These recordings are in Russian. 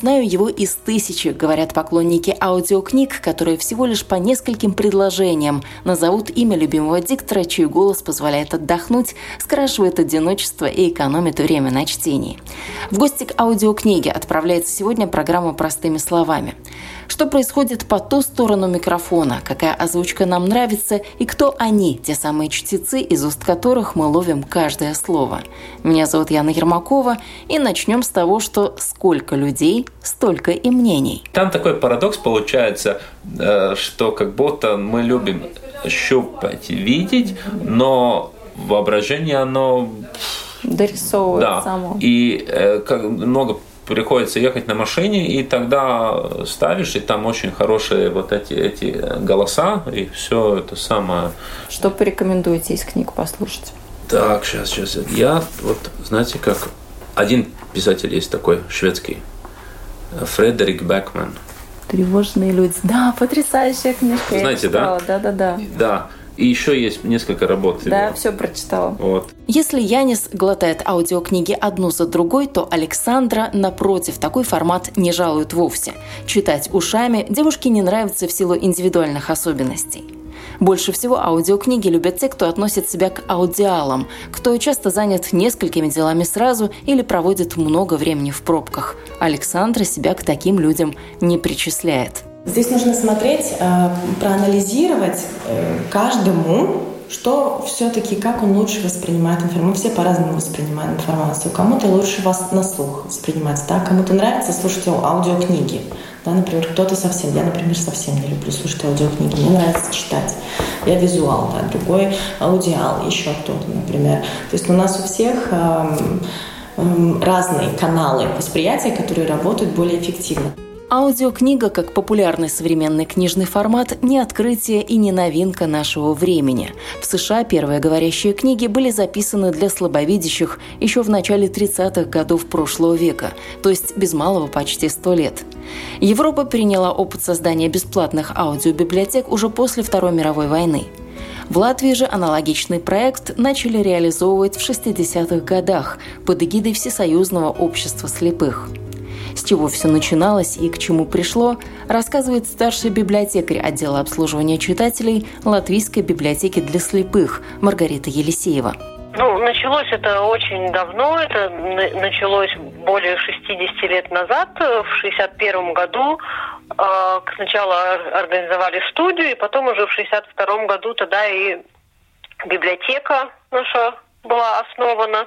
Я узнаю его из тысячи, говорят поклонники аудиокниг, которые всего лишь по нескольким предложениям назовут имя любимого диктора, чей голос позволяет отдохнуть, скрашивает одиночество и экономит время на чтении. В гости к аудиокниге отправляется сегодня программа «Простыми словами». Что происходит по ту сторону микрофона, какая озвучка нам нравится и кто они, те самые чтецы, из уст которых мы ловим каждое слово. Меня зовут Яна Ермакова, и начнем с того, что сколько людей, столько и мнений. Там такой парадокс получается, э, что как будто мы любим щупать, видеть, но воображение оно дорисовывает да. само. И э, как много приходится ехать на машине, и тогда ставишь, и там очень хорошие вот эти, эти голоса, и все это самое. Что порекомендуете из книг послушать? Так, сейчас, сейчас. Я вот, знаете, как один писатель есть такой, шведский, Фредерик Бекман. Тревожные люди. Да, потрясающая книжка. Знаете, да? Да, да, да. Да. И еще есть несколько работ. Да, его. все прочитала. Вот. Если Янис глотает аудиокниги одну за другой, то Александра, напротив, такой формат не жалует вовсе. Читать ушами девушке не нравится в силу индивидуальных особенностей. Больше всего аудиокниги любят те, кто относит себя к аудиалам, кто часто занят несколькими делами сразу или проводит много времени в пробках. Александра себя к таким людям не причисляет. Здесь нужно смотреть, э, проанализировать э, каждому, что все-таки, как он лучше воспринимает информацию. Мы все по-разному воспринимаем информацию. Кому-то лучше вас на слух воспринимать, да? кому-то нравится слушать аудиокниги. Да, например, кто-то совсем, я, например, совсем не люблю слушать аудиокниги, мне нравится читать. Я визуал, да, другой аудиал, еще кто-то, например. То есть у нас у всех эм, эм, разные каналы восприятия, которые работают более эффективно. Аудиокнига, как популярный современный книжный формат, не открытие и не новинка нашего времени. В США первые говорящие книги были записаны для слабовидящих еще в начале 30-х годов прошлого века, то есть без малого почти сто лет. Европа приняла опыт создания бесплатных аудиобиблиотек уже после Второй мировой войны. В Латвии же аналогичный проект начали реализовывать в 60-х годах под эгидой Всесоюзного общества слепых – с чего все начиналось и к чему пришло, рассказывает старший библиотекарь отдела обслуживания читателей Латвийской библиотеки для слепых Маргарита Елисеева. Ну, началось это очень давно, это началось более 60 лет назад, в 61 году. А, сначала организовали студию, и потом уже в 62 году тогда и библиотека наша была основана.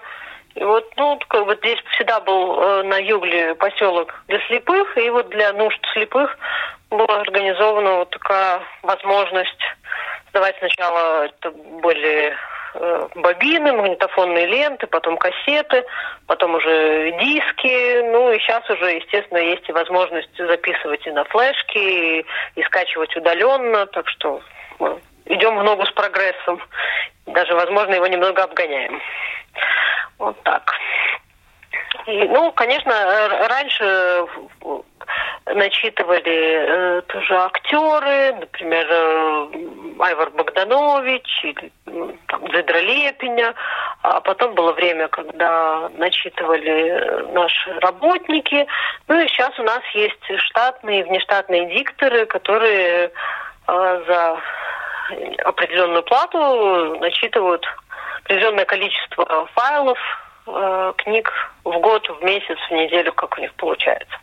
И вот, ну, как бы здесь всегда был э, на юге поселок для слепых, и вот для нужд слепых была организована вот такая возможность сдавать сначала это были э, бобины, магнитофонные ленты, потом кассеты, потом уже диски, ну и сейчас уже, естественно, есть и возможность записывать и на флешки, и, и скачивать удаленно, так что мы идем в ногу с прогрессом, даже, возможно, его немного обгоняем. Вот так. И, ну, конечно, раньше начитывали э, тоже актеры, например, э, Айвар Богданович или ну, там, Дзидра Лепиня. А потом было время, когда начитывали наши работники. Ну и сейчас у нас есть штатные и внештатные дикторы, которые э, за определенную плату начитывают определенное количество файлов, э, книг в год, в месяц, в неделю, как у них получается.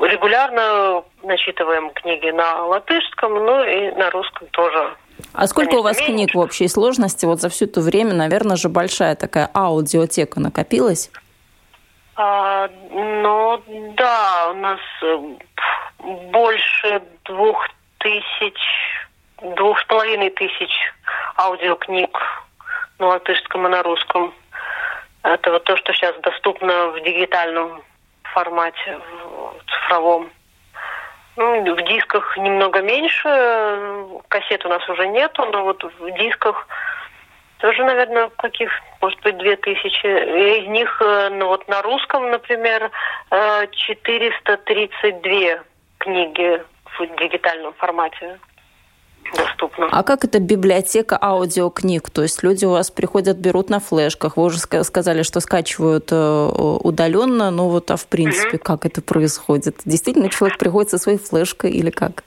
Регулярно начитываем книги на латышском, ну и на русском тоже. А сколько Конечно, у вас меньше. книг в общей сложности? Вот за все это время, наверное, же большая такая аудиотека накопилась? А, ну да, у нас э, больше двух тысяч, двух с половиной тысяч аудиокниг на латышском и на русском. Это вот то, что сейчас доступно в дигитальном формате, в цифровом. Ну, в дисках немного меньше, кассет у нас уже нету, но вот в дисках тоже, наверное, каких, может быть, две тысячи. Из них, э, ну вот на русском, например, 432 э, книги в дигитальном формате доступно. А как это библиотека аудиокниг? То есть люди у вас приходят, берут на флешках. Вы уже сказали, что скачивают э, удаленно, но вот а в принципе, угу. как это происходит? Действительно, человек приходит со своей флешкой или как?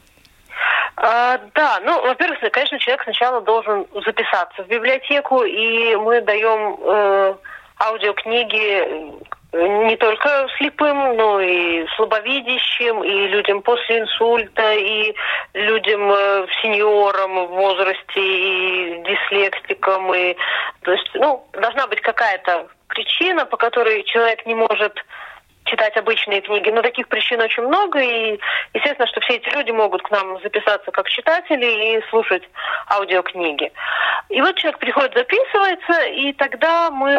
А, да, ну, во-первых, конечно, человек сначала должен записаться в библиотеку, и мы даем э, аудиокниги не только слепым, но и слабовидящим, и людям после инсульта, и людям э, сеньорам в возрасте, и дислексикам. И, то есть, ну, должна быть какая-то причина, по которой человек не может читать обычные книги. Но таких причин очень много, и естественно, что все эти люди могут к нам записаться как читатели и слушать аудиокниги. И вот человек приходит, записывается, и тогда мы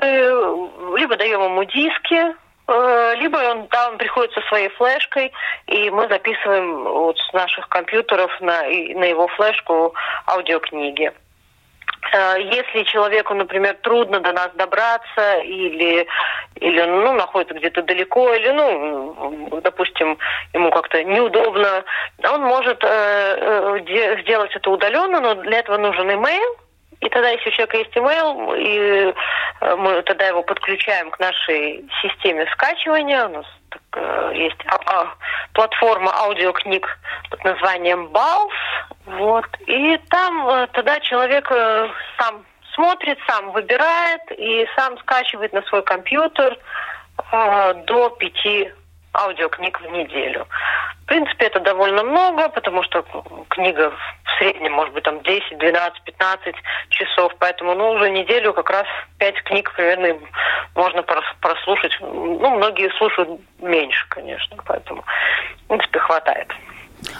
либо даем ему диски, э, либо он, да, он приходит со своей флешкой, и мы записываем вот с наших компьютеров на, на его флешку аудиокниги. Э, если человеку, например, трудно до нас добраться или, или ну, находится где-то далеко, или, ну, допустим, ему как-то неудобно, он может э, э, сделать это удаленно, но для этого нужен имейл, и тогда, если у человека есть email, и э, мы тогда его подключаем к нашей системе скачивания. У нас так, э, есть а, а, платформа аудиокниг под названием BALS. Вот. И там э, тогда человек э, сам смотрит, сам выбирает и сам скачивает на свой компьютер э, до пяти аудиокниг в неделю. В принципе, это довольно много, потому что книга в среднем может быть там 10, 12, 15 часов, поэтому ну, уже неделю как раз 5 книг примерно можно прослушать. Ну, многие слушают меньше, конечно, поэтому в принципе хватает.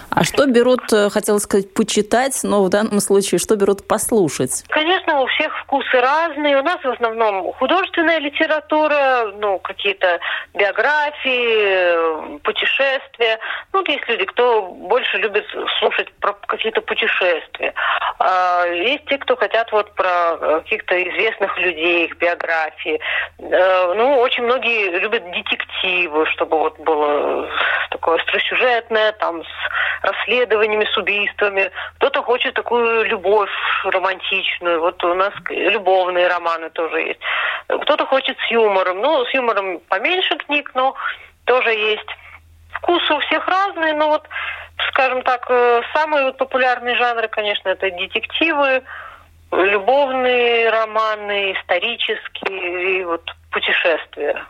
А что берут, э, хотела сказать, почитать, но в данном случае что берут послушать? Конечно, у всех вкусы разные. У нас в основном художественная литература, ну, какие-то биографии, путешествия. Ну, есть люди, кто больше любит слушать про какие-то путешествия. А есть те, кто хотят вот про каких-то известных людей, их биографии. Э, ну, очень многие любят детективы, чтобы вот было такое остросюжетное, там, с расследованиями, с убийствами. Кто-то хочет такую любовь романтичную. Вот у нас любовные романы тоже есть. Кто-то хочет с юмором. Ну, с юмором поменьше книг, но тоже есть. Вкусы у всех разные, но вот, скажем так, э, самые вот популярные жанры, конечно, это детективы, любовные романы, исторические и вот путешествия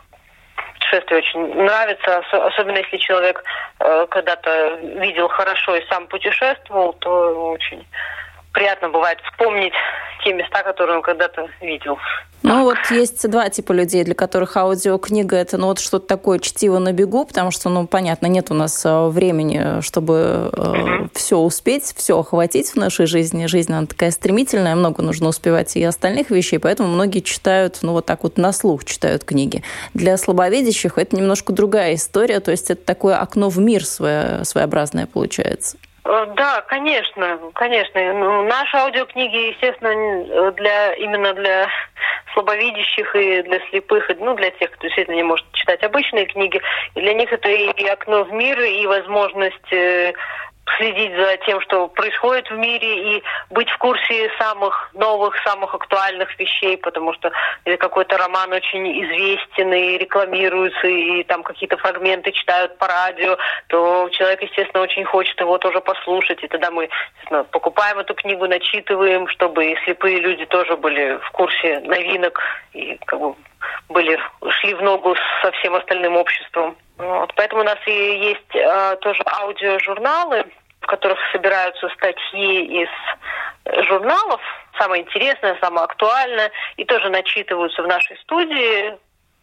путешествие очень нравится, особенно если человек э, когда-то видел хорошо и сам путешествовал, то очень приятно бывает вспомнить те места, которые он когда-то видел. Ну вот есть два типа людей, для которых аудиокнига это ну вот что-то такое чтиво на бегу, потому что, ну понятно, нет у нас э, времени, чтобы э, все успеть, все охватить в нашей жизни. Жизнь она такая стремительная, много нужно успевать и остальных вещей, поэтому многие читают, ну вот так вот на слух читают книги. Для слабовидящих это немножко другая история, то есть это такое окно в мир свое, своеобразное получается. Э, да, конечно, конечно. Ну, наши аудиокниги, естественно, для именно для слабовидящих и для слепых, ну, для тех, кто действительно не может читать обычные книги. И для них это и окно в мир, и возможность э, следить за тем, что происходит в мире, и быть в курсе самых новых, самых актуальных вещей, потому что какой-то роман очень известен и рекламируется, и там какие-то фрагменты читают по радио, то человек, естественно, очень хочет его тоже послушать, и тогда мы покупаем эту книгу, начитываем, чтобы и слепые люди тоже были в курсе новинок и как бы были, шли в ногу со всем остальным обществом. Вот, поэтому у нас и есть э, тоже аудиожурналы, в которых собираются статьи из журналов, самое интересное, самое актуальное, и тоже начитываются в нашей студии,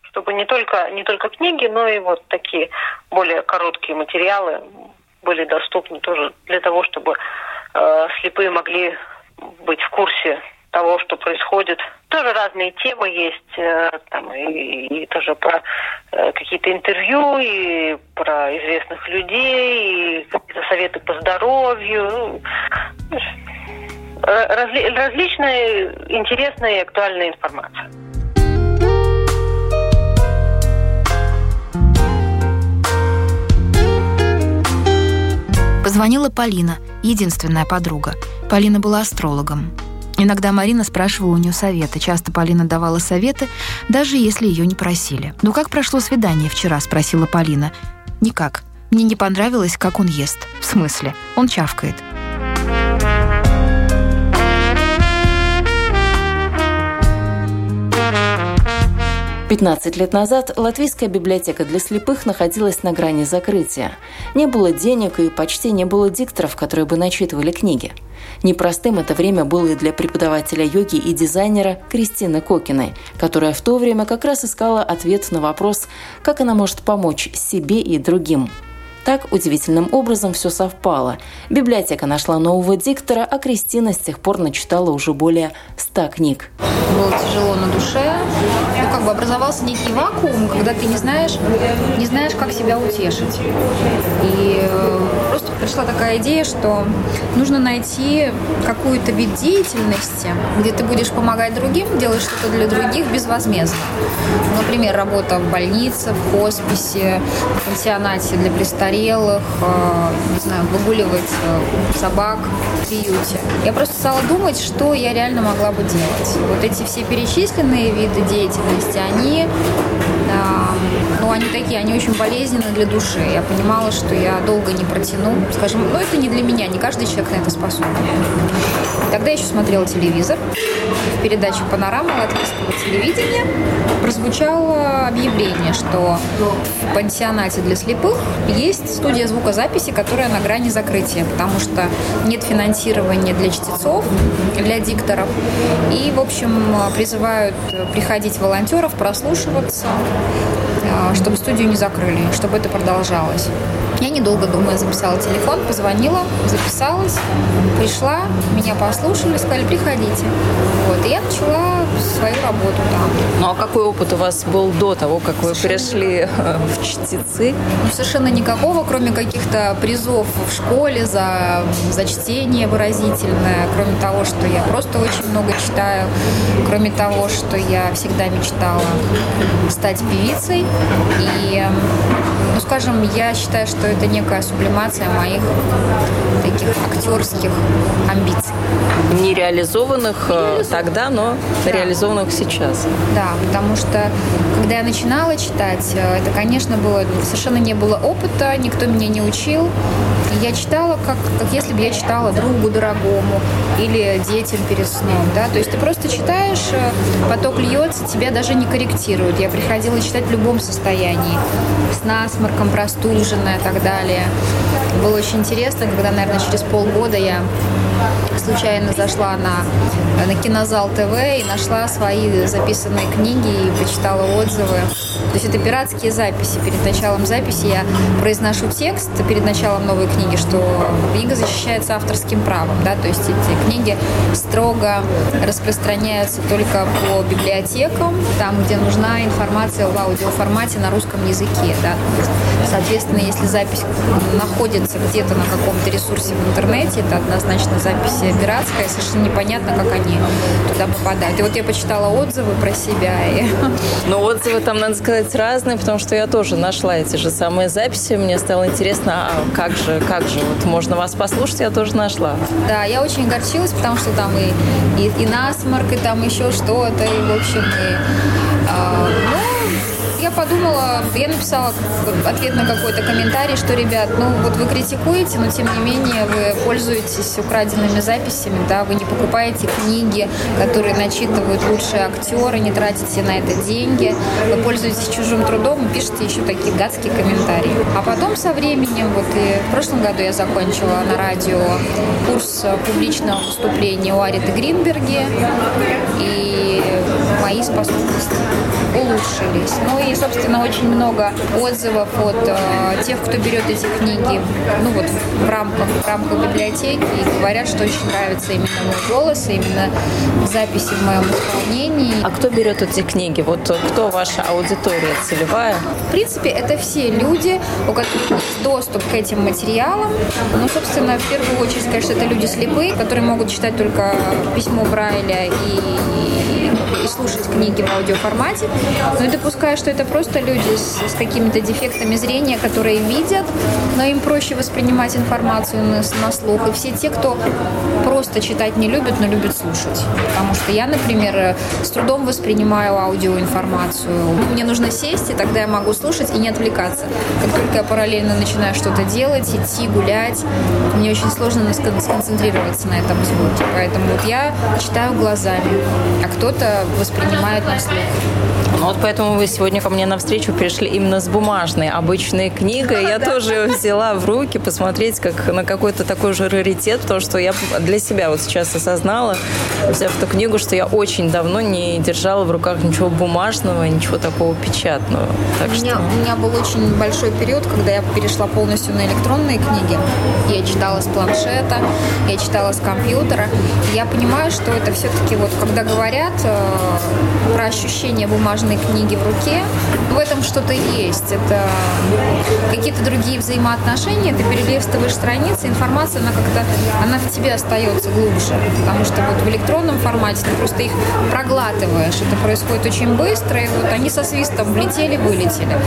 чтобы не только, не только книги, но и вот такие более короткие материалы были доступны тоже для того, чтобы э, слепые могли быть в курсе того, что происходит. Тоже разные темы есть, э, там, и, и тоже про э, какие-то интервью, и про известных людей, и какие-то советы по здоровью. Ну, разли, различная интересная и актуальная информация. Позвонила Полина, единственная подруга. Полина была астрологом. Иногда Марина спрашивала у нее советы. Часто Полина давала советы, даже если ее не просили. «Ну как прошло свидание вчера?» – спросила Полина. «Никак. Мне не понравилось, как он ест. В смысле? Он чавкает. 15 лет назад Латвийская библиотека для слепых находилась на грани закрытия. Не было денег и почти не было дикторов, которые бы начитывали книги. Непростым это время было и для преподавателя йоги и дизайнера Кристины Кокиной, которая в то время как раз искала ответ на вопрос, как она может помочь себе и другим. Так удивительным образом все совпало. Библиотека нашла нового диктора, а Кристина с тех пор начитала уже более ста книг. Было тяжело на душе. Ну, как бы образовался некий вакуум, когда ты не знаешь, не знаешь, как себя утешить. И э, просто пришла такая идея, что нужно найти какую-то вид деятельности, где ты будешь помогать другим, делать что-то для других безвозмездно. Например, работа в больнице, в хосписе, в пансионате для престарелых, э, не знаю, выгуливать э, собак в приюте. Я просто стала думать, что я реально могла бы делать. Вот эти все перечисленные виды деятельности, они ну, они такие, они очень болезненны для души. Я понимала, что я долго не протяну. Скажем, ну, это не для меня, не каждый человек на это способен. Тогда я еще смотрела телевизор. В передаче «Панорама» латвийского телевидения прозвучало объявление, что в пансионате для слепых есть студия звукозаписи, которая на грани закрытия, потому что нет финансирования для чтецов, для дикторов. И, в общем, призывают приходить волонтеров, прослушиваться, а, чтобы студию не закрыли, чтобы это продолжалось. Я недолго думая записала телефон, позвонила, записалась, пришла, меня послушали, сказали, приходите. Вот, и я начала свою работу там. Ну а какой опыт у вас был до того, как вы пришли э, в чтецы? Ну, совершенно никакого, кроме каких-то призов в школе за, за чтение выразительное, кроме того, что я просто очень много читаю, кроме того, что я всегда мечтала стать певицей. И, ну, скажем, я считаю, что это некая сублимация моих таких актерских амбиций. Нереализованных э, тогда, но да. реализованных сейчас. Да, потому что когда я начинала читать, э, это, конечно, было совершенно не было опыта, никто меня не учил. Я читала, как, как если бы я читала другу дорогому или детям перед сном. Да? То есть ты просто читаешь, э, поток льется, тебя даже не корректируют. Я приходила читать в любом состоянии. С насморком, простуженная и так далее. Было очень интересно, когда, наверное, через полгода я случайно зашла на, на кинозал ТВ и нашла свои записанные книги и почитала отзывы. То есть это пиратские записи. Перед началом записи я произношу текст перед началом новой книги, что книга защищается авторским правом. Да? То есть эти книги строго распространяются только по библиотекам, там, где нужна информация в аудиоформате на русском языке. Да? Соответственно, если запись находится где-то на каком-то ресурсе в интернете, это однозначно запись пиратская, совершенно непонятно, как они туда попадают. И вот я почитала отзывы про себя. И... Но отзывы там, надо сказать, разные, потому что я тоже нашла эти же самые записи. Мне стало интересно, а как же, как же, вот можно вас послушать, я тоже нашла. Да, я очень огорчилась, потому что там и, и, и насморк, и там еще что-то, и, в общем, и, а, ну, я подумала, я написала ответ на какой-то комментарий, что, ребят, ну вот вы критикуете, но тем не менее вы пользуетесь украденными записями, да, вы не покупаете книги, которые начитывают лучшие актеры, не тратите на это деньги, вы пользуетесь чужим трудом и пишете еще такие гадские комментарии. А потом со временем, вот и в прошлом году я закончила на радио курс публичного выступления у Ариты Гринберги, и мои способности улучшились. Ну и, собственно, очень много отзывов от э, тех, кто берет эти книги ну вот в рамках, в рамках библиотеки и говорят, что очень нравится именно мой голос, именно записи в моем исполнении. А кто берет эти книги? Вот кто ваша аудитория целевая? В принципе, это все люди, у которых есть доступ к этим материалам. Ну, собственно, в первую очередь, конечно, это люди слепые, которые могут читать только письмо Брайля и, и слушать книги в аудиоформате. Но я допускаю, что это просто люди с, с какими-то дефектами зрения, которые видят, но им проще воспринимать информацию на, на слух. И все те, кто просто читать не любит, но любит слушать. Потому что я, например, с трудом воспринимаю аудиоинформацию. Мне нужно сесть, и тогда я могу слушать и не отвлекаться. Как только я параллельно начинаю что-то делать, идти, гулять, мне очень сложно сконцентрироваться на этом звуке. Поэтому вот я читаю глазами, а кто-то воспринимает на слух. Ну вот поэтому вы сегодня ко мне навстречу пришли именно с бумажной, обычной книгой. Я тоже ее взяла в руки, посмотреть как на какой-то такой же раритет, потому что я для себя вот сейчас осознала, взяв эту книгу, что я очень давно не держала в руках ничего бумажного, ничего такого печатного. Так у, меня, у меня был очень большой период, когда я перешла полностью на электронные книги. Я читала с планшета, я читала с компьютера. Я понимаю, что это все-таки вот, когда говорят э, про ощущение бумажной книги в руке, в этом что-то есть. Это какие-то другие взаимоотношения, ты перелистываешь страницы, информация, она как-то, она в тебе остается глубже, потому что вот в электронном формате ты просто их проглатываешь, это происходит очень быстро, и вот они со свистом влетели, вылетели.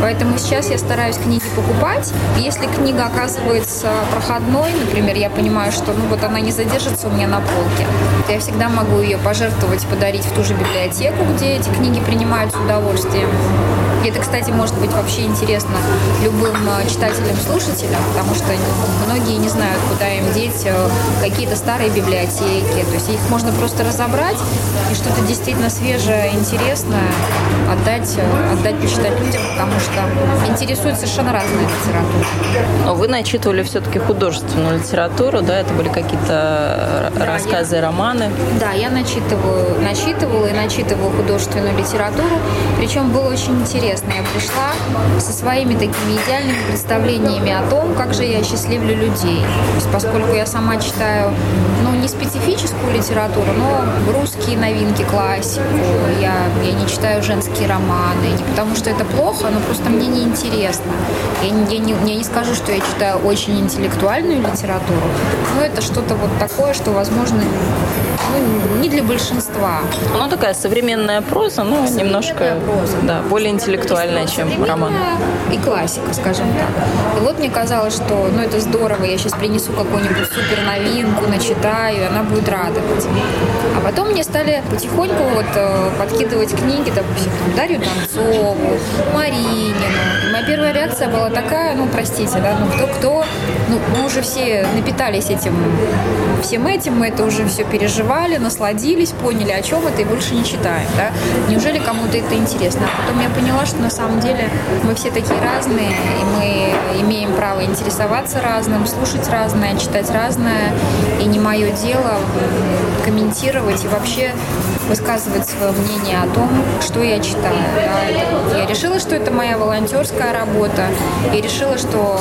Поэтому сейчас я стараюсь книги покупать. Если книга оказывается проходной, например, я понимаю, что ну вот она не задержится у меня на полке, я всегда могу ее пожертвовать, подарить в ту же библиотеку, где эти книги принимают с удовольствием. И это, кстати, может быть вообще интересно любым э, читателям-слушателям, потому что многие не знают, куда им деть э, какие-то старые библиотеки. То есть их можно просто разобрать и что-то действительно свежее, интересное отдать, э, отдать почитать людям, потому что интересует совершенно разная литература. Но вы начитывали все-таки художественную литературу, да? Это были какие-то да, рассказы, я, романы? Да, я начитываю, начитывала и начитываю художественную литературу. Причем было очень интересно. Я пришла со своими такими идеальными представлениями о том, как же я счастливлю людей. То есть, поскольку я сама читаю, ну, не специфическую литературу, но русские новинки, классику, я, я не читаю женские романы, не потому что это плохо, но просто мне не интересно. Я, я, не, я не скажу, что я читаю очень интеллектуальную литературу, но это что-то вот такое, что, возможно, ну, не для большинства. Ну, такая современная проза, ну, современная немножко проза. Да, более интеллектуальная, чем роман. И классика, скажем так. И вот мне казалось, что ну, это здорово, я сейчас принесу какую-нибудь супер новинку, начитаю, и она будет радовать. А потом мне стали потихоньку вот э, подкидывать книги, допустим, Дарью Донцову, Маринину. И моя первая реакция была такая, ну, простите, да, ну, кто-кто, ну, мы уже все напитались этим, всем этим, мы это уже все переживали, насладились, поняли, о чем это, и больше не читаем, да. Неужели кому-то это интересно? А потом я поняла, что на самом деле мы все такие разные, и мы имеем право интересоваться разным, слушать разное, читать разное, и не мое дело комментировать. И вообще высказывать свое мнение о том, что я читаю. Да. Я решила, что это моя волонтерская работа, и решила, что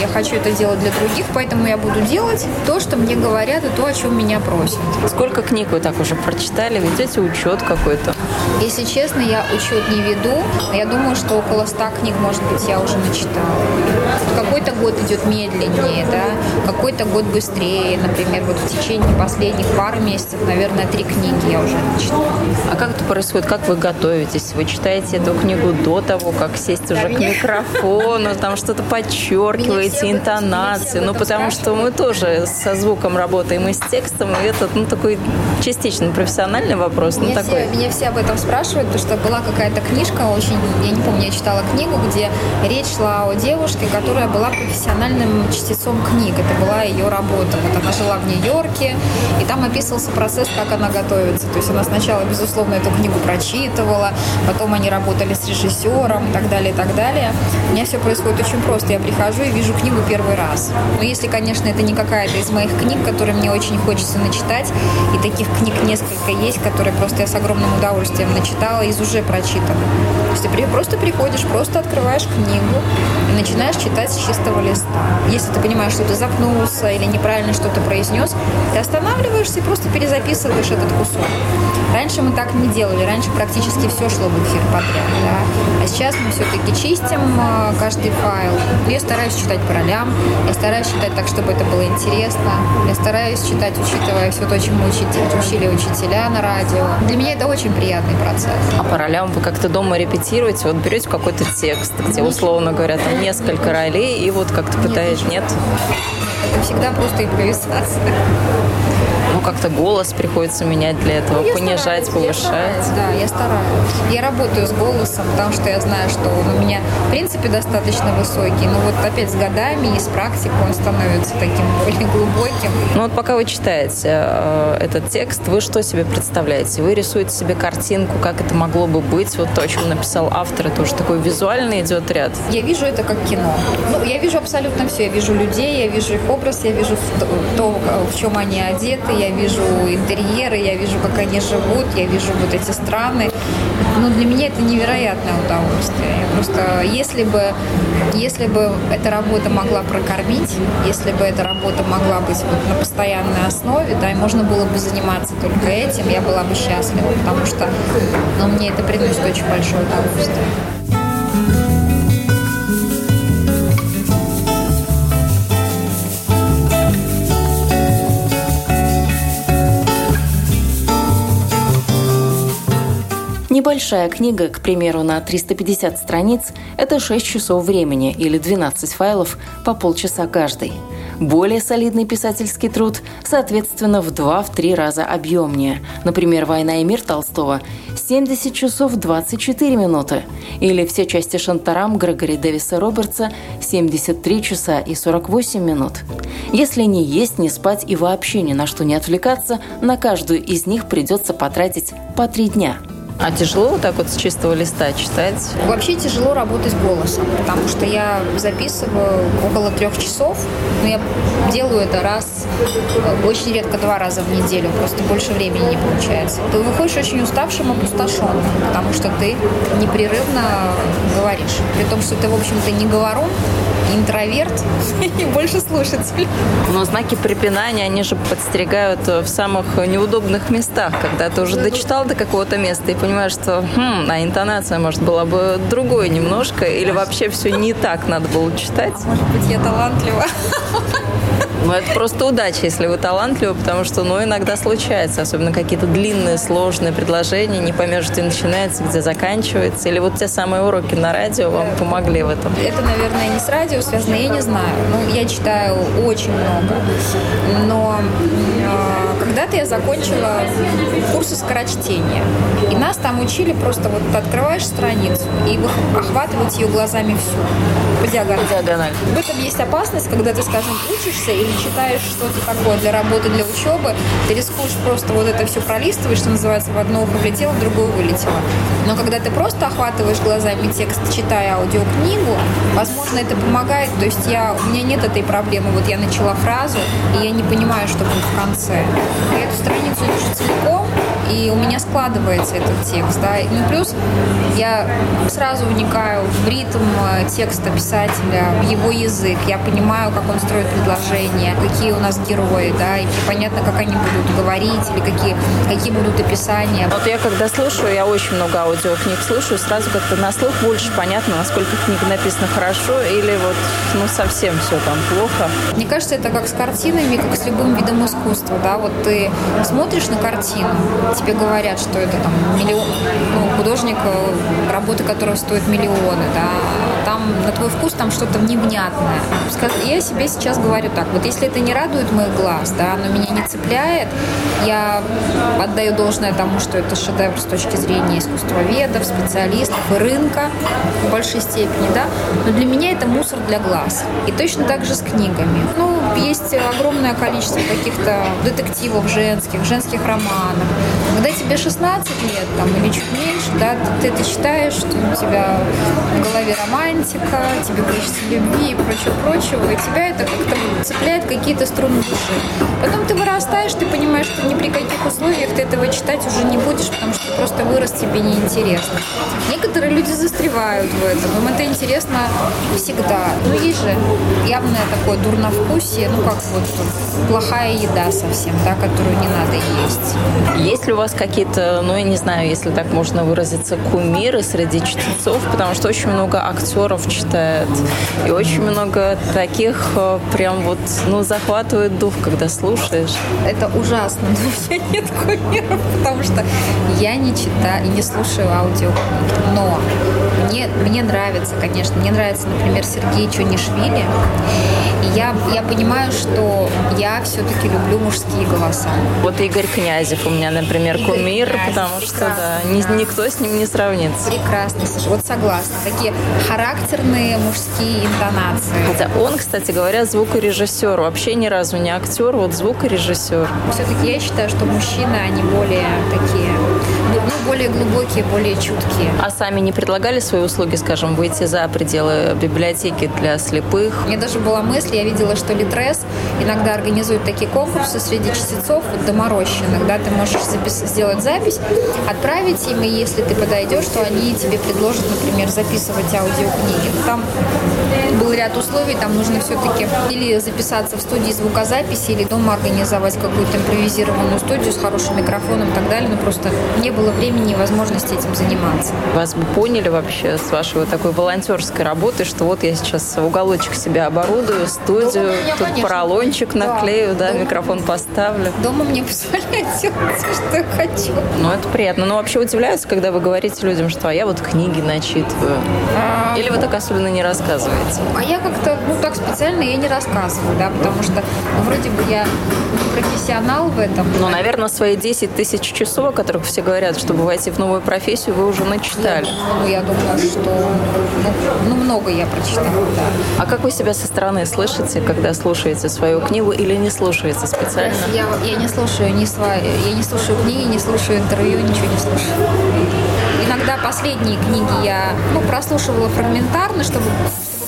я хочу это делать для других, поэтому я буду делать то, что мне говорят, и то, о чем меня просят. Сколько книг вы так уже прочитали? Ведете учет какой-то? Если честно, я учет не веду. Я думаю, что около ста книг, может быть, я уже начитала. Какой-то год идет медленнее, да, какой-то год быстрее. Например, вот в течение последних пары месяцев, наверное, три книги я уже начитала. А как это происходит? Как вы готовитесь? Вы читаете эту книгу до того, как сесть уже к микрофону, там что-то подчеркиваете, интонации? Ну, потому что мы тоже со звуком работаем и с текстом, и этот, ну, такой частично профессиональный вопрос. Ну, такой. Все, меня все об этом спрашивают, потому что была какая-то книжка, очень, я не помню, я читала книгу, где речь шла о девушке, которая была профессиональной эмоциональным частицом книг. Это была ее работа. Вот она жила в Нью-Йорке, и там описывался процесс, как она готовится. То есть она сначала, безусловно, эту книгу прочитывала, потом они работали с режиссером и так далее, и так далее. У меня все происходит очень просто. Я прихожу и вижу книгу первый раз. Но если, конечно, это не какая-то из моих книг, которые мне очень хочется начитать, и таких книг несколько есть, которые просто я с огромным удовольствием начитала из уже прочитанных. То есть ты просто приходишь, просто открываешь книгу и начинаешь читать с чистого листа. Если ты понимаешь, что ты запнулся или неправильно что-то произнес, ты останавливаешься и просто перезаписываешь этот кусок. Раньше мы так не делали, раньше практически все шло в эфир подряд, да? а сейчас мы все-таки чистим а, каждый файл. Я стараюсь читать по ролям, я стараюсь читать так, чтобы это было интересно, я стараюсь читать, учитывая все то, чему учитель, учили учителя на радио. Для меня это очень приятный процесс. А по ролям вы как-то дома репетируете? Вот берете какой-то текст, где, условно говоря, там несколько ролей, и вот как-то пытаетесь, нет? Это всегда просто импровизация ну, как-то голос приходится менять для этого, ну, понижать, стараюсь, повышать. Я стараюсь, да, я стараюсь. Я работаю с голосом, потому что я знаю, что он у меня, в принципе, достаточно высокий, но вот опять с годами и с практикой он становится таким более глубоким. Ну вот пока вы читаете э, этот текст, вы что себе представляете? Вы рисуете себе картинку, как это могло бы быть? Вот то, о чем написал автор, это уже такой визуальный идет ряд. Я вижу это как кино. Ну, я вижу абсолютно все. Я вижу людей, я вижу их образ, я вижу то, в чем они одеты, я вижу интерьеры, я вижу, как они живут, я вижу вот эти страны. Ну, для меня это невероятное удовольствие. Просто если бы, если бы эта работа могла прокормить, если бы эта работа могла быть вот на постоянной основе, да, и можно было бы заниматься только этим, я была бы счастлива, потому что ну, мне это приносит очень большое удовольствие. Небольшая книга, к примеру, на 350 страниц – это 6 часов времени или 12 файлов по полчаса каждый. Более солидный писательский труд, соответственно, в 2-3 раза объемнее. Например, «Война и мир» Толстого – 70 часов 24 минуты. Или все части Шантарам Грегори Дэвиса Робертса – 73 часа и 48 минут. Если не есть, не спать и вообще ни на что не отвлекаться, на каждую из них придется потратить по три дня – а тяжело вот так вот с чистого листа читать? Вообще тяжело работать голосом, потому что я записываю около трех часов, но я делаю это раз, очень редко два раза в неделю, просто больше времени не получается. Ты выходишь очень уставшим, опустошенным, потому что ты непрерывно говоришь. При том, что ты, в общем-то, не говорун, интроверт и больше слушатель. Но знаки препинания, они же подстерегают в самых неудобных местах, когда ты уже дочитал до какого-то места и понимаешь, что хм, а интонация, может, была бы другой немножко, или вообще все не так надо было читать. Может быть, я талантлива. Ну, это просто удача, если вы талантливы, потому что, ну, иногда случается, особенно какие-то длинные, сложные предложения, не поймешь, где начинается, где заканчивается, или вот те самые уроки на радио вам помогли в этом? Это, наверное, не с радио связано, я не знаю. Ну, я читаю очень много, но э, когда-то я закончила курсы скорочтения, и нас там учили просто вот ты открываешь страницу и охватывать ее глазами всю, по диагонали. По диагонали. В этом есть опасность, когда ты, скажем, учишься или читаешь что-то такое для работы, для учебы, ты рискуешь просто вот это все пролистывать, что называется, в одно ухо влетело, в другое вылетело. Но когда ты просто охватываешь глазами текст, читая аудиокнигу, возможно, это помогает. То есть я, у меня нет этой проблемы. Вот я начала фразу, и я не понимаю, что будет в конце. Эту страницу вижу целиком, и у меня складывается этот текст. Да? Ну, плюс я сразу вникаю в ритм э, текста писателя, в его язык. Я понимаю, как он строит предложения, какие у нас герои, да, и понятно, как они будут говорить, или какие, какие будут описания. Вот я когда слушаю, я очень много аудиокниг слушаю, сразу как-то на слух больше понятно, насколько книга написана хорошо, или вот, ну, совсем все там плохо. Мне кажется, это как с картинами, как с любым видом искусства, да, вот ты смотришь на картину, тебе говорят, что это там миллион, ну, художник, э, работы которого стоят миллионы, да, там на твой вкус там что-то невнятное. Я себе сейчас говорю так, вот если это не радует моих глаз, да, оно меня не цепляет, я отдаю должное тому, что это шедевр с точки зрения искусствоведов, специалистов рынка в большей степени, да, но для меня это мусор для глаз. И точно так же с книгами. Ну, есть огромное количество каких-то детективов женских, женских романов. Когда тебе 16 лет там, или чуть меньше, да, ты, ты это читаешь, что у тебя в голове романтика, тебе хочется любви и прочего, прочего, и тебя это как-то цепляет какие-то струны души. Потом ты вырастаешь, ты понимаешь, что ни при каких условиях ты этого читать уже не будешь, потому что просто вырос тебе неинтересно. Некоторые люди застревают в этом, им это интересно всегда. Но есть же явное такое дурновкусие, ну как вот плохая еда совсем, да, которую не надо есть. Есть ли у вас какие-то, ну я не знаю, если так можно выразиться, кумиры среди чтецов, потому что очень много актеров читает, и очень много таких э, прям вот, ну, захватывает дух, когда слушаешь. Это ужасно, но у меня нет кумиров, потому что я не читаю и не слушаю аудиокниги. Но мне, мне нравится, конечно, мне нравится, например, Сергей Чунишвили. И я, я понимаю, что я все-таки люблю мужские голоса. Вот Игорь Князев у меня, например, Игорь кумир, Князев, потому что да, да. никто с ним не сравнится. Прекрасно, Саша, вот согласна. Такие характерные мужские интонации. Хотя он, кстати говоря, звукорежиссер. Вообще ни разу не актер, вот звукорежиссер. Все-таки я считаю, что мужчины, они более такие, ну, более глубокие, более чуткие. А сами не предлагали свои услуги, скажем, выйти за пределы библиотеки для слепых? У меня даже была мысль, я видела, что Литрес иногда организует такие конкурсы среди чтецов вот, доморощенных, да, ты можешь запис- сделать запись, отправить им, и если ты подойдешь, то они тебе предложат, например, записывать аудиокниги. Там ряд условий, там нужно все-таки или записаться в студии звукозаписи, или дома организовать какую-то импровизированную студию с хорошим микрофоном и так далее, но просто не было времени и возможности этим заниматься. Вас бы поняли вообще с вашей вот такой волонтерской работы, что вот я сейчас уголочек себя оборудую, студию, меня, тут конечно. поролончик наклею, да, да микрофон поставлю. Дома мне позволяют делать все, что я хочу. Ну, это приятно. Но вообще удивляются, когда вы говорите людям, что а я вот книги начитываю. А... Или вы так особенно не рассказываете? А я как-то, ну, так специально я не рассказываю, да, потому что ну, вроде бы я профессионал в этом. Ну, наверное, свои 10 тысяч часов, о которых все говорят, чтобы войти в новую профессию, вы уже начитали. Ну, я думаю, что ну, ну, много я прочитала, да. А как вы себя со стороны слышите, когда слушаете свою книгу или не слушаете специально? Я, я не слушаю ни свои, я не слушаю книги, не слушаю интервью, ничего не слушаю. Иногда последние книги я ну, прослушивала фрагментарно, чтобы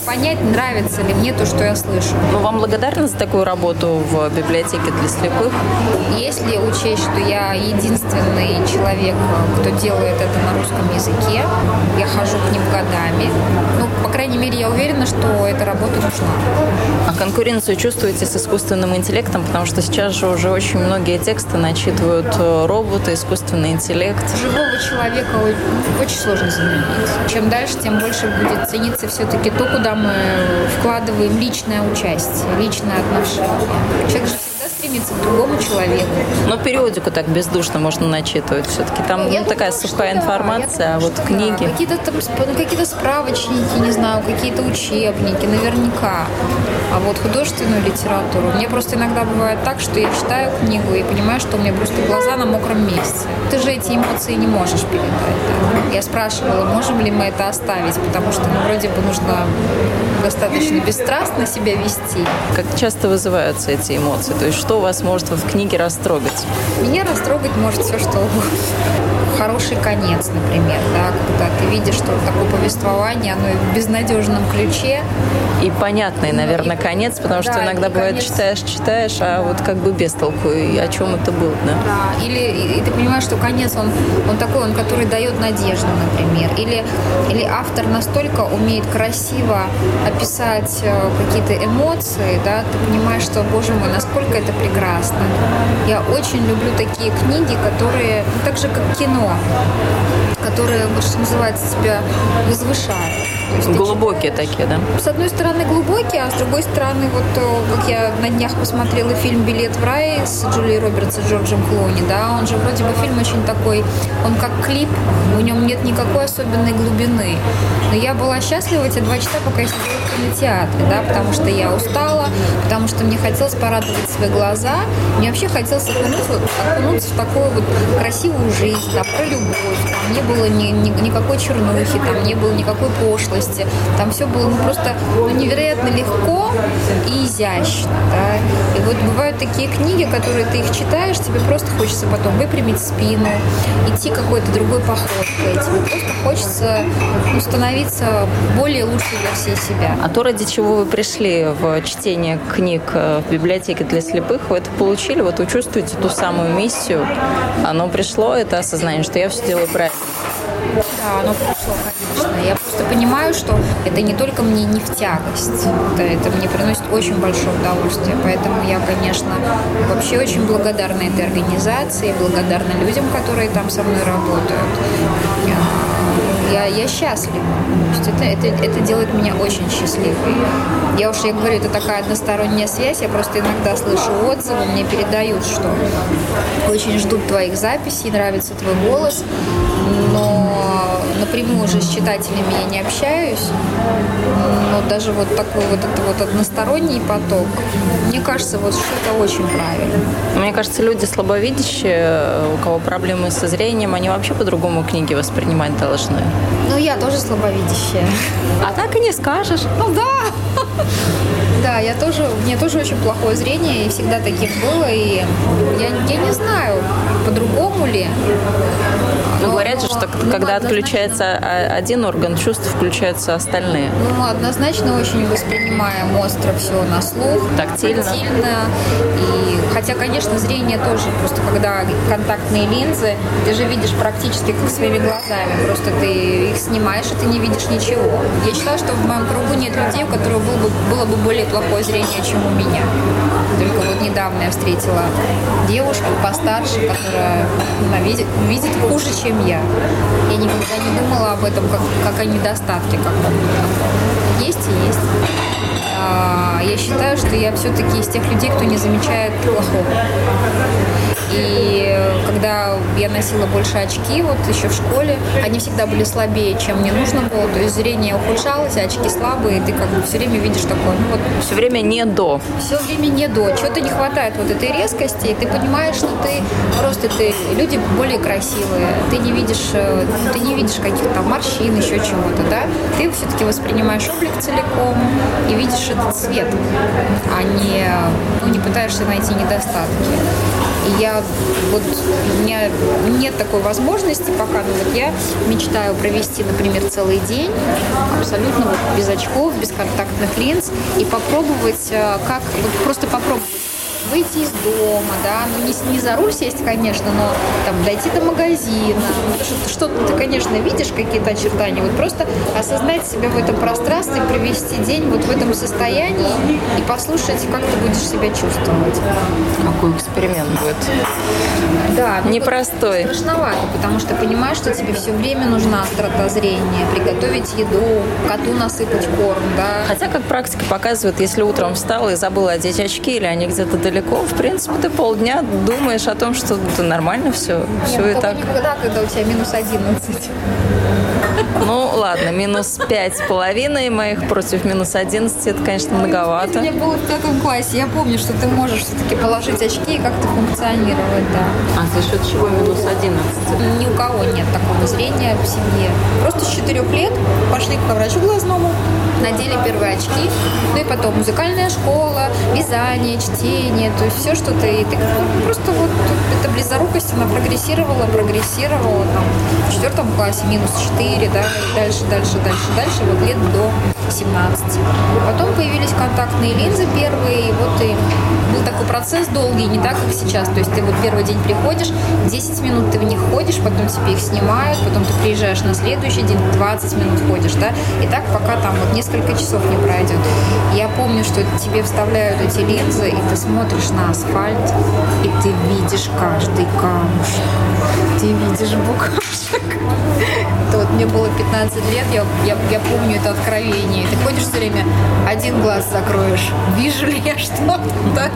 понять, нравится ли мне то, что я слышу. Ну, вам благодарна за такую работу в библиотеке для слепых? Если учесть, что я единственный человек, кто делает это на русском языке, я хожу к ним годами, ну, по крайней мере, я уверена, что эта работа нужна. А конкуренцию чувствуете с искусственным интеллектом? Потому что сейчас же уже очень многие тексты начитывают э, роботы, искусственный интеллект. Живого человека очень сложно заменить. Чем дальше, тем больше будет цениться все-таки то, куда мы вкладываем личное участие, личное отношение. Человек же стремиться к другому человеку. Но периодику так бездушно можно начитывать. Все-таки там ну, такая думаю, сухая информация, да, а вот книги... Да. Какие-то там ну, какие-то справочники, не знаю, какие-то учебники, наверняка. А вот художественную литературу. Мне просто иногда бывает так, что я читаю книгу и понимаю, что у меня просто глаза на мокром месте. Ты же эти эмоции не можешь передать. Да? Я спрашивала, можем ли мы это оставить, потому что ну, вроде бы нужно достаточно бесстрастно себя вести. Как часто вызываются эти эмоции? То есть что вас может в книге растрогать? Меня растрогать может все, что угодно. Хороший конец, например, да, когда ты видишь, что такое повествование, оно в безнадежном ключе. И понятный, наверное, и, конец, потому да, что иногда бывает конец... читаешь, читаешь, а вот как бы без толку, и о чем это было, да? Да, или и, и ты понимаешь, что конец, он, он такой, он, который дает надежду, например. Или, или автор настолько умеет красиво описать э, какие-то эмоции, да, ты понимаешь, что, боже мой, насколько это прекрасно. Я очень люблю такие книги, которые, ну, так же как кино, которые, вот, что называется, возвышают. Глубокие такие, да? С одной стороны глубокие, а с другой стороны, вот э, как я на днях посмотрела фильм «Билет в рай» с Джулией Робертс и Джорджем Клоуни, да, он же вроде бы фильм очень такой, он как клип, в нем нет никакой особенной глубины. Но я была счастлива эти два часа, пока я сидела в кинотеатре, да, потому что я устала, потому что мне хотелось порадовать свои глаза, мне вообще хотелось окунуться, окунуться в такую вот красивую жизнь, там, про любовь, там не было ни, ни, никакой чернухи, там не было никакой пошлости, там все было ну, просто ну, невероятно легко и изящно, да. И вот бывают такие книги, которые ты их читаешь, тебе просто хочется потом выпрямить спину, идти какой-то другой походкой, тебе просто хочется ну, становиться более лучшей версией себя. А то, ради чего вы пришли в чтение книг э, в библиотеке для слепых, вы это получили, вот вы чувствуете ту самую миссию, оно пришло, это осознание, что я все делаю правильно. Да, оно пришло, конечно. Я просто понимаю, что это не только мне не в тягость, это, это мне приносит очень большое удовольствие. Поэтому я, конечно, вообще очень благодарна этой организации, благодарна людям, которые там со мной работают. Я, я счастлива. То есть это, это, это делает меня очень счастливой. Я уж, я говорю, это такая односторонняя связь. Я просто иногда слышу отзывы, мне передают, что очень ждут твоих записей, нравится твой голос, напрямую уже с читателями я не общаюсь. Но даже вот такой вот, это вот односторонний поток, мне кажется, вот что это очень правильно. Мне кажется, люди слабовидящие, у кого проблемы со зрением, они вообще по-другому книги воспринимать должны. Ну, я тоже слабовидящая. А так и не скажешь. Ну да. Да, я тоже, меня тоже очень плохое зрение, и всегда таким было, и я, я не знаю, по-другому ли. Ну, говорят же, что ну, когда отключается один орган чувств, включаются остальные. Ну, мы однозначно очень воспринимаем остро все на слух. Тактильно. Тактильно. И, хотя, конечно, зрение тоже, просто когда контактные линзы, ты же видишь практически как своими глазами, просто ты их снимаешь, и ты не видишь ничего. Я считаю, что в моем кругу нет людей, у которых было бы, было бы более плохое зрение, чем у меня. Только вот недавно я встретила девушку постарше, которая она видит, видит хуже, чем я. Я никогда не думала об этом как, как о недостатке каком-то. Есть и есть. А, я считаю, что я все-таки из тех людей, кто не замечает плохого. И когда я носила больше очки, вот еще в школе, они всегда были слабее, чем мне нужно было. То есть зрение ухудшалось, а очки слабые, и ты как бы все время видишь такое, ну вот... Все время не до. Все время не до. Чего-то не хватает вот этой резкости, и ты понимаешь, что ты просто ты... Люди более красивые, ты не видишь, э, ты не видишь каких-то морщин, еще чего-то, да? Ты все-таки воспринимаешь облик целиком и видишь этот цвет, а не, ну, не пытаешься найти недостатки. Я вот у меня нет такой возможности пока, но вот я мечтаю провести, например, целый день абсолютно вот без очков, без контактных линз и попробовать, э, как вот просто попробовать выйти из дома, да, ну не, не за руль сесть, конечно, но там дойти до магазина, что-то ты, конечно, видишь какие-то очертания, вот просто осознать себя в этом пространстве, провести день вот в этом состоянии и послушать, как ты будешь себя чувствовать. Какой эксперимент будет. Да. Ну, Непростой. Страшновато, потому что понимаешь, что тебе все время нужна острота зрения, приготовить еду, коту насыпать корм, да. Хотя, как практика показывает, если утром встала и забыла одеть очки или они где-то далеко далеко, в принципе, ты полдня думаешь о том, что это нормально все, все Нет, и так. никогда, когда у тебя минус 11. Ну, ладно, минус пять с половиной моих против минус 11, это, конечно, многовато. Мне было в пятом классе. Я помню, что ты можешь все-таки положить очки и как-то функционировать, да. А за счет чего минус 11? Ни у кого нет такого зрения в семье. Просто с четырех лет пошли к врачу глазному, надели первые очки, ну и потом музыкальная школа, вязание, чтение, то есть все, что ты, ты просто вот эта близорукость, она прогрессировала, прогрессировала, там, в четвертом классе минус 4, да, и дальше, дальше, дальше, дальше, вот лет до 17. Потом появились контактные линзы первые, и вот и был такой процесс долгий, не так, как сейчас. То есть ты вот первый день приходишь, 10 минут ты в них ходишь, потом тебе их снимают, потом ты приезжаешь на следующий день, 20 минут ходишь, да, и так пока там вот несколько часов не пройдет. Я помню, что тебе вставляют эти линзы, и ты смотришь на асфальт, и ты видишь каждый камушек. Ты видишь буквы Это вот мне было 15 лет, я, я, я помню это откровение. Ты ходишь все время, один глаз закроешь. Вижу ли я что-то?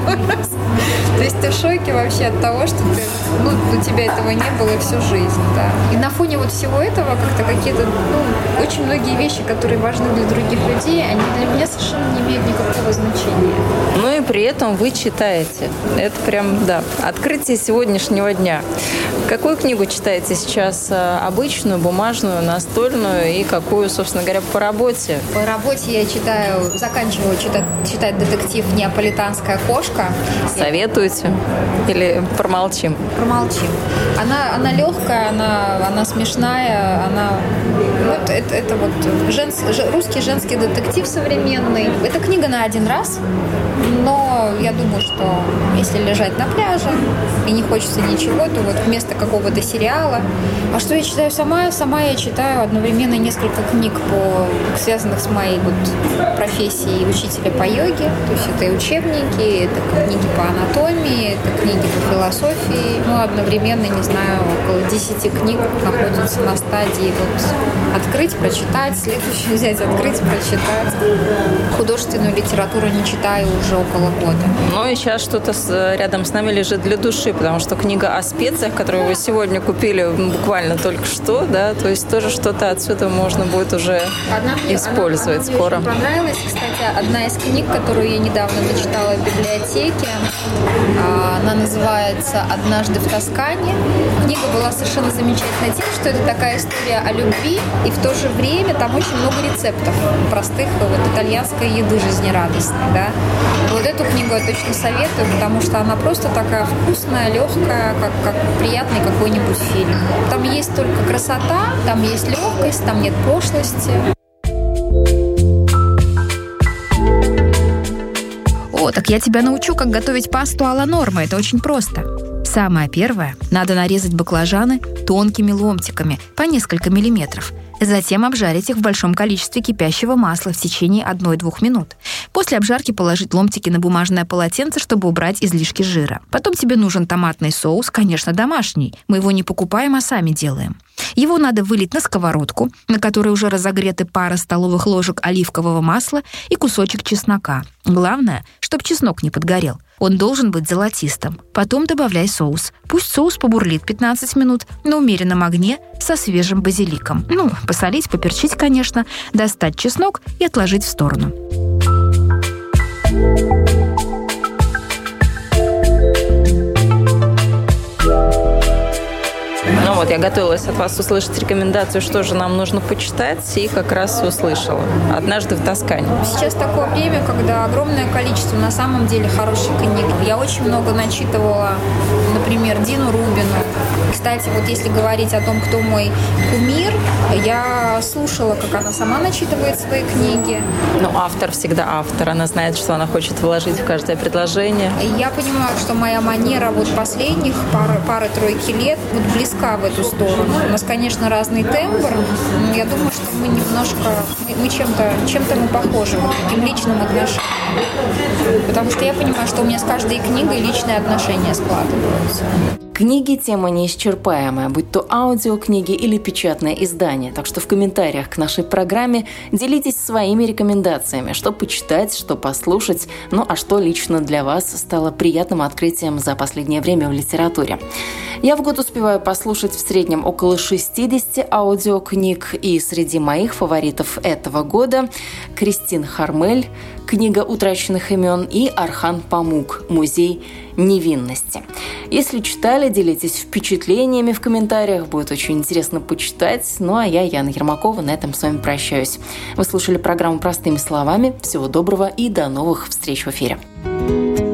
То есть ты в шоке вообще от того, что ты, ну, у тебя этого не было всю жизнь, да. И на фоне вот всего этого как-то какие-то, ну, очень многие вещи, которые важны для других людей, они для меня совершенно не имеют никакого значения. Ну и при этом вы читаете. Это прям, да, открытие сегодняшнего дня. Какую книгу читаете сейчас? Э, обычную, бумажную, настольную и какую, собственно говоря, по работе? По работе я читаю, заканчиваю читать, читать детектив «Неаполитанская кошка». Советуете? Или промолчим? Промолчим. Она, она легкая, она, она смешная, она... Вот это, это вот женс, русский женский детектив современный. Это книга на один раз, но я думаю, что если лежать на пляже и не хочется ничего, то вот вместо какого-то сериала. А что я читаю сама? Сама я читаю одновременно несколько книг, по, связанных с моей вот профессией учителя по йоге. То есть это и учебники, это книги по анатомии, это книги по философии. Ну, одновременно, не знаю, около 10 книг находятся на стадии вот открыть, прочитать, следующую взять, открыть, прочитать. Художественную литературу не читаю уже около года. Ну и сейчас что-то рядом с нами лежит для души, потому что книга о специях, которую вы сегодня купили буквально только что, да, то есть тоже что-то отсюда можно будет уже одна, использовать одна, скоро. Мне понравилась, кстати, одна из книг, которую я недавно дочитала в библиотеке. А, она называется «Однажды в Тоскане». Книга была совершенно замечательной тем, что это такая история о любви, и в то же время там очень много рецептов простых вот итальянской еды жизнерадостной, да. Вот эту книгу я точно советую, потому что она просто такая вкусная, легкая, как, как приятный какой-нибудь фильм. Там есть только красота, там есть легкость, там нет пошлости. О, так я тебя научу, как готовить пасту а норма. Это очень просто. Самое первое – надо нарезать баклажаны тонкими ломтиками по несколько миллиметров – Затем обжарить их в большом количестве кипящего масла в течение 1-2 минут. После обжарки положить ломтики на бумажное полотенце, чтобы убрать излишки жира. Потом тебе нужен томатный соус, конечно, домашний. Мы его не покупаем, а сами делаем. Его надо вылить на сковородку, на которой уже разогреты пара столовых ложек оливкового масла и кусочек чеснока. Главное, чтобы чеснок не подгорел. Он должен быть золотистым. Потом добавляй соус. Пусть соус побурлит 15 минут на умеренном огне со свежим базиликом. Ну, посолить, поперчить, конечно, достать чеснок и отложить в сторону. Вот, я готовилась от вас услышать рекомендацию, что же нам нужно почитать, и как раз услышала. «Однажды в Тоскане». Сейчас такое время, когда огромное количество на самом деле хороших книг. Я очень много начитывала, например, Дину Рубину. Кстати, вот если говорить о том, кто мой кумир, я слушала, как она сама начитывает свои книги. Ну, автор всегда автор. Она знает, что она хочет вложить в каждое предложение. Я понимаю, что моя манера вот последних пары, пары-тройки лет вот близка в эту сторону. У нас, конечно, разный тембр, но я думаю, что мы немножко, мы чем-то чем мы похожи вот таким личным отношением. Потому что я понимаю, что у меня с каждой книгой личные отношения складываются. Книги – тема неисчерпаемая, будь то аудиокниги или печатное издание. Так что в комментариях к нашей программе делитесь своими рекомендациями, что почитать, что послушать, ну а что лично для вас стало приятным открытием за последнее время в литературе. Я в год успеваю послушать в среднем около 60 аудиокниг, и среди моих фаворитов этого года – Кристин Хармель, книга утраченных имен и Архан Памук, музей невинности. Если читали, делитесь впечатлениями в комментариях, будет очень интересно почитать. Ну а я, Яна Ермакова, на этом с вами прощаюсь. Вы слушали программу «Простыми словами». Всего доброго и до новых встреч в эфире. thank you